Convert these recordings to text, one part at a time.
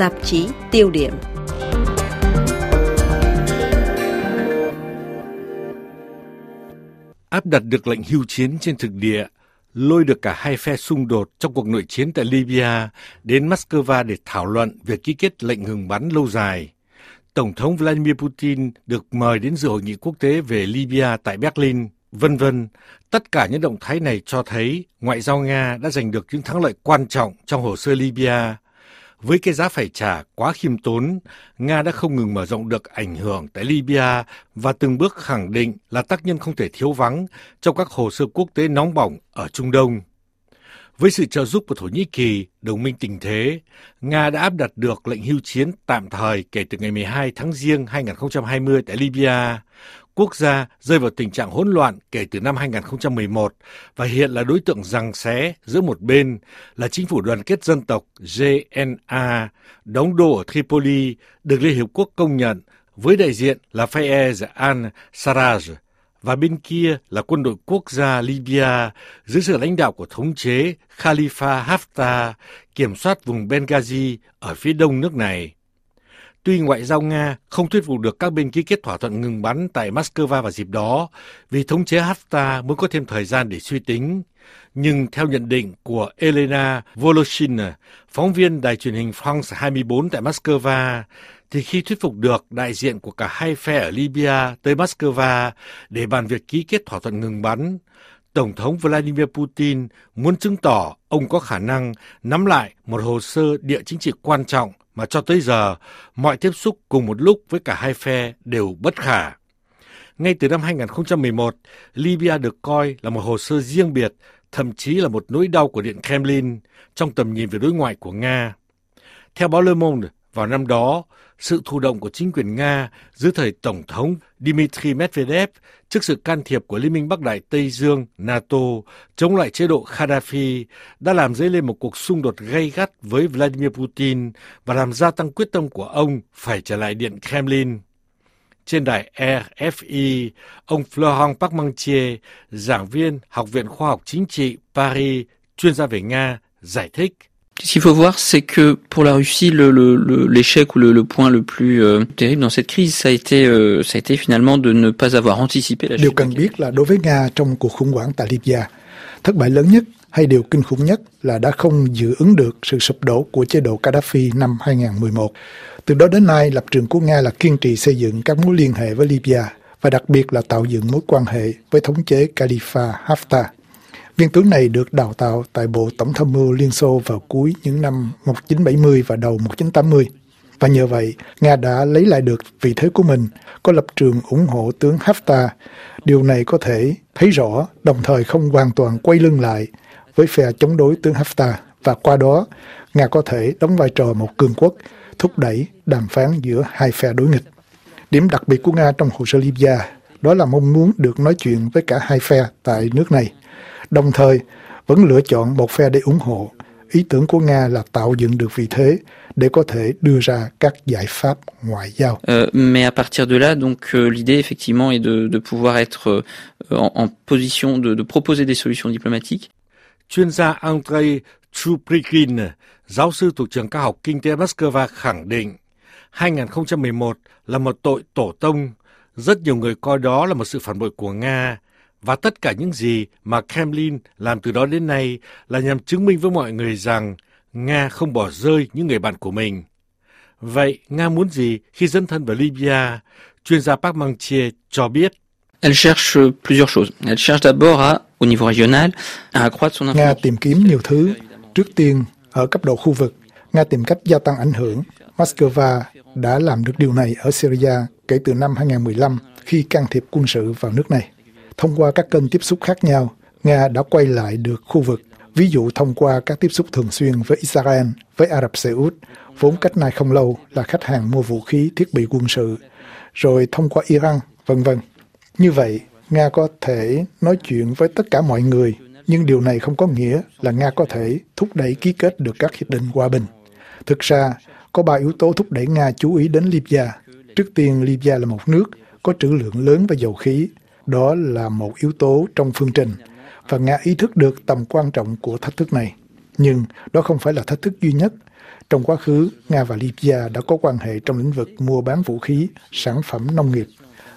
tạp chí tiêu điểm. Áp đặt được lệnh hưu chiến trên thực địa, lôi được cả hai phe xung đột trong cuộc nội chiến tại Libya đến Moscow để thảo luận về ký kết lệnh ngừng bắn lâu dài. Tổng thống Vladimir Putin được mời đến dự hội nghị quốc tế về Libya tại Berlin, vân vân. Tất cả những động thái này cho thấy ngoại giao Nga đã giành được những thắng lợi quan trọng trong hồ sơ Libya. Với cái giá phải trả quá khiêm tốn, Nga đã không ngừng mở rộng được ảnh hưởng tại Libya và từng bước khẳng định là tác nhân không thể thiếu vắng trong các hồ sơ quốc tế nóng bỏng ở Trung Đông. Với sự trợ giúp của Thổ Nhĩ Kỳ, đồng minh tình thế, Nga đã áp đặt được lệnh hưu chiến tạm thời kể từ ngày 12 tháng Giêng 2020 tại Libya. Quốc gia rơi vào tình trạng hỗn loạn kể từ năm 2011 và hiện là đối tượng giằng xé giữa một bên là chính phủ đoàn kết dân tộc GNA đóng đô ở Tripoli được Liên Hiệp Quốc công nhận với đại diện là Fayez al-Sarraj và bên kia là quân đội quốc gia Libya dưới sự lãnh đạo của thống chế Khalifa Haftar kiểm soát vùng Benghazi ở phía đông nước này. Tuy ngoại giao Nga không thuyết phục được các bên ký kết thỏa thuận ngừng bắn tại Moscow vào dịp đó vì thống chế Haftar muốn có thêm thời gian để suy tính, nhưng theo nhận định của Elena Voloshin, phóng viên đài truyền hình France 24 tại Moscow, thì khi thuyết phục được đại diện của cả hai phe ở Libya tới Moscow để bàn việc ký kết thỏa thuận ngừng bắn, Tổng thống Vladimir Putin muốn chứng tỏ ông có khả năng nắm lại một hồ sơ địa chính trị quan trọng mà cho tới giờ mọi tiếp xúc cùng một lúc với cả hai phe đều bất khả. Ngay từ năm 2011, Libya được coi là một hồ sơ riêng biệt, thậm chí là một nỗi đau của Điện Kremlin trong tầm nhìn về đối ngoại của Nga. Theo báo Le Monde, vào năm đó, sự thụ động của chính quyền Nga dưới thời Tổng thống Dmitry Medvedev trước sự can thiệp của Liên minh Bắc Đại Tây Dương NATO chống lại chế độ Gaddafi đã làm dấy lên một cuộc xung đột gay gắt với Vladimir Putin và làm gia tăng quyết tâm của ông phải trở lại Điện Kremlin. Trên đài RFI, ông Florent Parmentier, giảng viên Học viện Khoa học Chính trị Paris, chuyên gia về Nga, giải thích. Ce qu'il faut voir, c'est que pour la Russie, l'échec le, le, ou le, le, point le plus euh, terrible dans cette crise, ça a été, euh, ça a été finalement de ne pas avoir anticipé la Điều cần biết là đối với Nga trong cuộc khủng hoảng tại Libya, thất bại lớn nhất hay điều kinh khủng nhất là đã không dự ứng được sự sụp đổ của chế độ Gaddafi năm 2011. Từ đó đến nay, lập trường của Nga là kiên trì xây dựng các mối liên hệ với Libya và đặc biệt là tạo dựng mối quan hệ với thống chế Khalifa Haftar. Viên tướng này được đào tạo tại Bộ Tổng tham mưu Liên Xô vào cuối những năm 1970 và đầu 1980. Và nhờ vậy, Nga đã lấy lại được vị thế của mình, có lập trường ủng hộ tướng Haftar. Điều này có thể thấy rõ, đồng thời không hoàn toàn quay lưng lại với phe chống đối tướng Haftar. Và qua đó, Nga có thể đóng vai trò một cường quốc, thúc đẩy đàm phán giữa hai phe đối nghịch. Điểm đặc biệt của Nga trong hồ sơ Libya đó là mong muốn được nói chuyện với cả hai phe tại nước này đồng thời vẫn lựa chọn một phe để ủng hộ. Ý tưởng của Nga là tạo dựng được vị thế để có thể đưa ra các giải pháp ngoại giao. Euh, mais à partir de là, donc euh, l'idée effectivement est de, de pouvoir être euh, en, en position de, de proposer des solutions diplomatiques. Chuyên gia Andrei Chuprikin, giáo sư thuộc trường cao học kinh tế Moscow khẳng định 2011 là một tội tổ tông. Rất nhiều người coi đó là một sự phản bội của Nga và tất cả những gì mà Kremlin làm từ đó đến nay là nhằm chứng minh với mọi người rằng Nga không bỏ rơi những người bạn của mình. Vậy Nga muốn gì khi dẫn thân vào Libya? Chuyên gia Park Mang-chie cho biết. Elle cherche plusieurs choses. Elle cherche d'abord à, au niveau régional, à accroître son Nga tìm kiếm nhiều thứ. Trước tiên, ở cấp độ khu vực, Nga tìm cách gia tăng ảnh hưởng. Moscow đã làm được điều này ở Syria kể từ năm 2015 khi can thiệp quân sự vào nước này. Thông qua các kênh tiếp xúc khác nhau, Nga đã quay lại được khu vực, ví dụ thông qua các tiếp xúc thường xuyên với Israel, với Ả Rập Xê Út, vốn cách nay không lâu là khách hàng mua vũ khí, thiết bị quân sự, rồi thông qua Iran, vân vân. Như vậy, Nga có thể nói chuyện với tất cả mọi người, nhưng điều này không có nghĩa là Nga có thể thúc đẩy ký kết được các hiệp định hòa bình. Thực ra, có ba yếu tố thúc đẩy Nga chú ý đến Libya. Trước tiên, Libya là một nước có trữ lượng lớn về dầu khí, đó là một yếu tố trong phương trình và Nga ý thức được tầm quan trọng của thách thức này. Nhưng đó không phải là thách thức duy nhất. Trong quá khứ, Nga và Libya đã có quan hệ trong lĩnh vực mua bán vũ khí, sản phẩm nông nghiệp.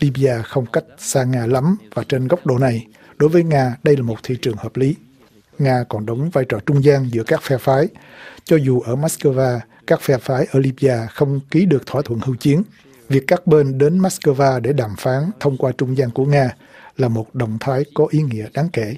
Libya không cách xa Nga lắm và trên góc độ này, đối với Nga đây là một thị trường hợp lý. Nga còn đóng vai trò trung gian giữa các phe phái. Cho dù ở Moscow, các phe phái ở Libya không ký được thỏa thuận hưu chiến, việc các bên đến Moscow để đàm phán thông qua trung gian của Nga là một động thái có ý nghĩa đáng kể.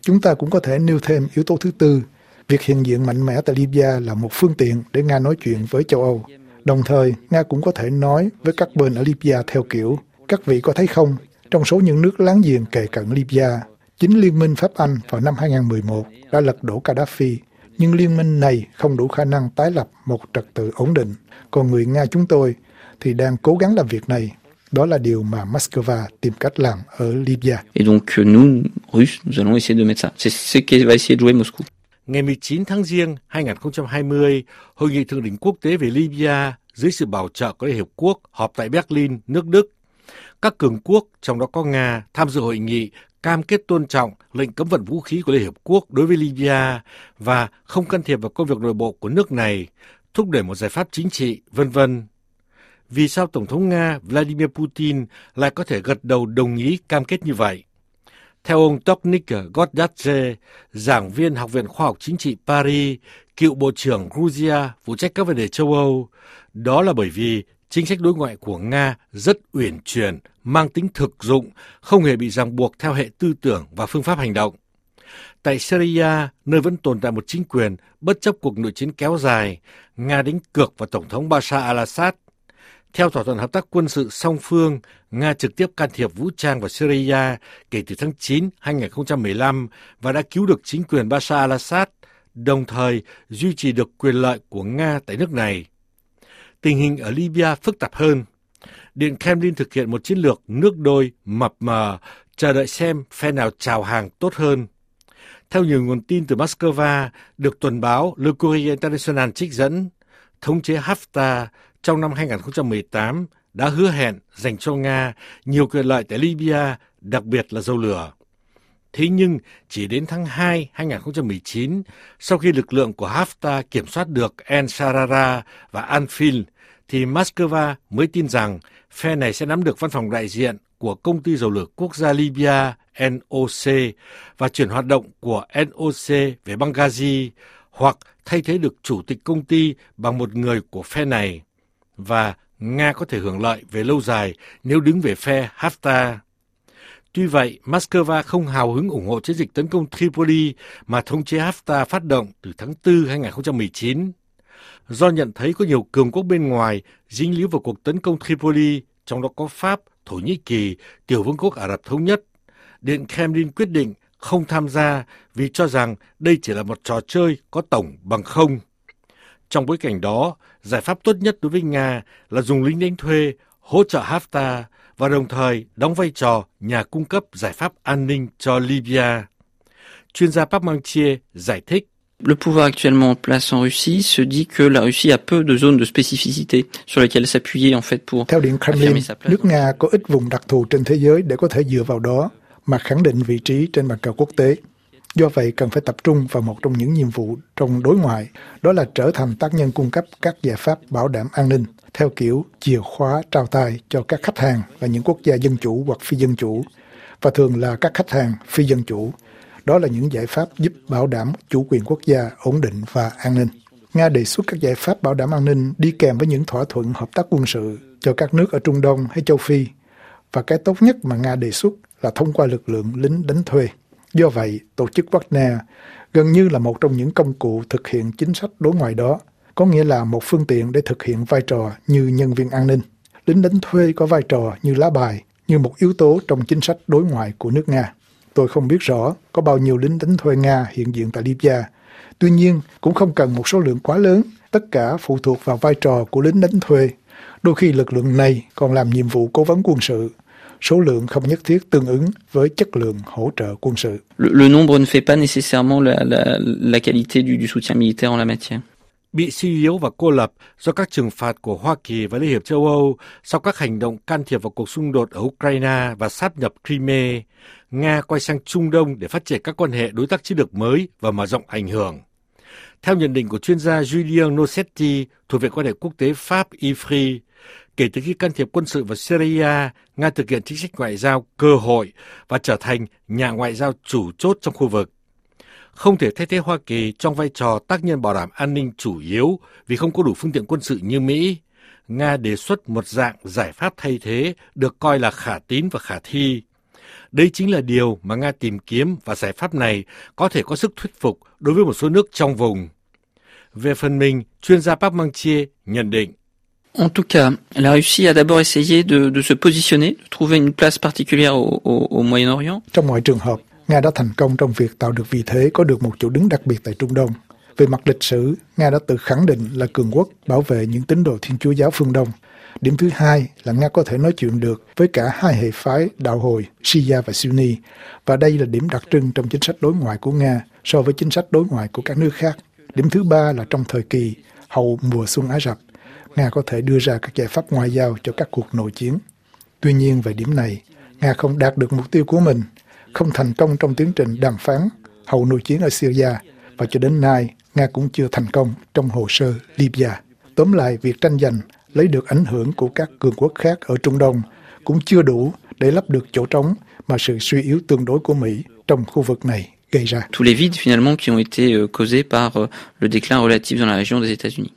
Chúng ta cũng có thể nêu thêm yếu tố thứ tư. Việc hiện diện mạnh mẽ tại Libya là một phương tiện để Nga nói chuyện với châu Âu. Đồng thời, Nga cũng có thể nói với các bên ở Libya theo kiểu, các vị có thấy không, trong số những nước láng giềng kề cận Libya, chính Liên minh Pháp Anh vào năm 2011 đã lật đổ Gaddafi, nhưng liên minh này không đủ khả năng tái lập một trật tự ổn định. Còn người Nga chúng tôi thì đang cố gắng làm việc này đó là điều mà Moscow tìm cách làm ở Libya. Et donc nous, Russes, nous allons essayer de mettre ça. C'est ce qui va essayer de jouer Moscou. Ngày 19 tháng Giêng 2020, Hội nghị thượng đỉnh quốc tế về Libya dưới sự bảo trợ của Liên Hiệp Quốc họp tại Berlin, nước Đức. Các cường quốc, trong đó có Nga, tham dự hội nghị cam kết tôn trọng lệnh cấm vận vũ khí của Liên Hiệp Quốc đối với Libya và không can thiệp vào công việc nội bộ của nước này, thúc đẩy một giải pháp chính trị, vân vân vì sao Tổng thống Nga Vladimir Putin lại có thể gật đầu đồng ý cam kết như vậy. Theo ông Toknik Goddadze, giảng viên Học viện Khoa học Chính trị Paris, cựu Bộ trưởng Georgia phụ trách các vấn đề châu Âu, đó là bởi vì chính sách đối ngoại của Nga rất uyển chuyển, mang tính thực dụng, không hề bị ràng buộc theo hệ tư tưởng và phương pháp hành động. Tại Syria, nơi vẫn tồn tại một chính quyền bất chấp cuộc nội chiến kéo dài, Nga đánh cược vào Tổng thống Bashar al-Assad theo thỏa thuận hợp tác quân sự song phương, Nga trực tiếp can thiệp vũ trang vào Syria kể từ tháng 9 2015 và đã cứu được chính quyền Bashar al-Assad, đồng thời duy trì được quyền lợi của Nga tại nước này. Tình hình ở Libya phức tạp hơn. Điện Kremlin thực hiện một chiến lược nước đôi mập mờ, chờ đợi xem phe nào chào hàng tốt hơn. Theo nhiều nguồn tin từ Moscow, được tuần báo Le Courrier International trích dẫn, thống chế Haftar trong năm 2018 đã hứa hẹn dành cho Nga nhiều quyền lợi tại Libya, đặc biệt là dầu lửa. Thế nhưng chỉ đến tháng 2 2019, sau khi lực lượng của Haftar kiểm soát được El Sarara và Anfil, thì Moscow mới tin rằng phe này sẽ nắm được văn phòng đại diện của công ty dầu lửa quốc gia Libya NOC và chuyển hoạt động của NOC về Benghazi hoặc thay thế được chủ tịch công ty bằng một người của phe này và Nga có thể hưởng lợi về lâu dài nếu đứng về phe Haftar. Tuy vậy, Moscow không hào hứng ủng hộ chiến dịch tấn công Tripoli mà thống chế Haftar phát động từ tháng 4 2019. Do nhận thấy có nhiều cường quốc bên ngoài dính líu vào cuộc tấn công Tripoli, trong đó có Pháp, Thổ Nhĩ Kỳ, Tiểu vương quốc Ả Rập Thống Nhất, Điện Kremlin quyết định không tham gia vì cho rằng đây chỉ là một trò chơi có tổng bằng không. Trong bối cảnh đó, giải pháp tốt nhất đối với Nga là dùng lính đánh thuê hỗ trợ Haftar và đồng thời đóng vai trò nhà cung cấp giải pháp an ninh cho Libya. Chuyên gia Parmentier giải thích. Le pouvoir actuellement en place en Russie se dit que la Russie a peu de zones de spécificité sur lesquelles s'appuyer en fait pour Theo Điện Kremlin, nước Nga có ít vùng đặc thù trên thế giới để có thể dựa vào đó mà khẳng định vị trí trên bàn cờ quốc tế. Do vậy cần phải tập trung vào một trong những nhiệm vụ trong đối ngoại, đó là trở thành tác nhân cung cấp các giải pháp bảo đảm an ninh theo kiểu chìa khóa trao tay cho các khách hàng là những quốc gia dân chủ hoặc phi dân chủ, và thường là các khách hàng phi dân chủ. Đó là những giải pháp giúp bảo đảm chủ quyền quốc gia, ổn định và an ninh. Nga đề xuất các giải pháp bảo đảm an ninh đi kèm với những thỏa thuận hợp tác quân sự cho các nước ở Trung Đông hay châu Phi. Và cái tốt nhất mà Nga đề xuất là thông qua lực lượng lính đánh thuê. Do vậy, tổ chức Wagner gần như là một trong những công cụ thực hiện chính sách đối ngoại đó, có nghĩa là một phương tiện để thực hiện vai trò như nhân viên an ninh. Lính đánh thuê có vai trò như lá bài, như một yếu tố trong chính sách đối ngoại của nước Nga. Tôi không biết rõ có bao nhiêu lính đánh thuê Nga hiện diện tại Libya. Tuy nhiên, cũng không cần một số lượng quá lớn, tất cả phụ thuộc vào vai trò của lính đánh thuê. Đôi khi lực lượng này còn làm nhiệm vụ cố vấn quân sự, số lượng không nhất thiết tương ứng với chất lượng hỗ trợ quân sự. Le, le nombre ne fait pas nécessairement la, la, la qualité du, du soutien militaire en la matière bị suy yếu và cô lập do các trừng phạt của Hoa Kỳ và Liên hiệp châu Âu sau các hành động can thiệp vào cuộc xung đột ở Ukraine và sáp nhập Crimea, Nga quay sang Trung Đông để phát triển các quan hệ đối tác chiến lược mới và mở rộng ảnh hưởng. Theo nhận định của chuyên gia Julien Nossetti thuộc Viện quan hệ quốc tế Pháp IFRI, kể từ khi can thiệp quân sự vào Syria, Nga thực hiện chính sách ngoại giao cơ hội và trở thành nhà ngoại giao chủ chốt trong khu vực. Không thể thay thế Hoa Kỳ trong vai trò tác nhân bảo đảm an ninh chủ yếu vì không có đủ phương tiện quân sự như Mỹ. Nga đề xuất một dạng giải pháp thay thế được coi là khả tín và khả thi. Đây chính là điều mà Nga tìm kiếm và giải pháp này có thể có sức thuyết phục đối với một số nước trong vùng. Về phần mình, chuyên gia Park Mang Chia nhận định. En tout cas, la Russie a à d'abord essayé de, de se positionner, de trouver une place particulière au, au, au Moyen-Orient. Trong mọi trường hợp, Nga đã thành công trong việc tạo được vị thế có được một chỗ đứng đặc biệt tại Trung Đông. Về mặt lịch sử, Nga đã tự khẳng định là cường quốc bảo vệ những tín đồ Thiên Chúa giáo phương Đông. Điểm thứ hai là Nga có thể nói chuyện được với cả hai hệ phái đạo hồi Shia và Sunni, và đây là điểm đặc trưng trong chính sách đối ngoại của Nga so với chính sách đối ngoại của các nước khác. Điểm thứ ba là trong thời kỳ hậu mùa xuân Ả Rập, Nga có thể đưa ra các giải pháp ngoại giao cho các cuộc nội chiến. Tuy nhiên về điểm này, Nga không đạt được mục tiêu của mình, không thành công trong tiến trình đàm phán hậu nội chiến ở Syria và cho đến nay Nga cũng chưa thành công trong hồ sơ Libya. Tóm lại, việc tranh giành lấy được ảnh hưởng của các cường quốc khác ở Trung Đông cũng chưa đủ để lấp được chỗ trống mà sự suy yếu tương đối của Mỹ trong khu vực này gây ra. Tous les vides finalement qui ont été euh, causés par euh, le déclin relatif dans la région des États-Unis.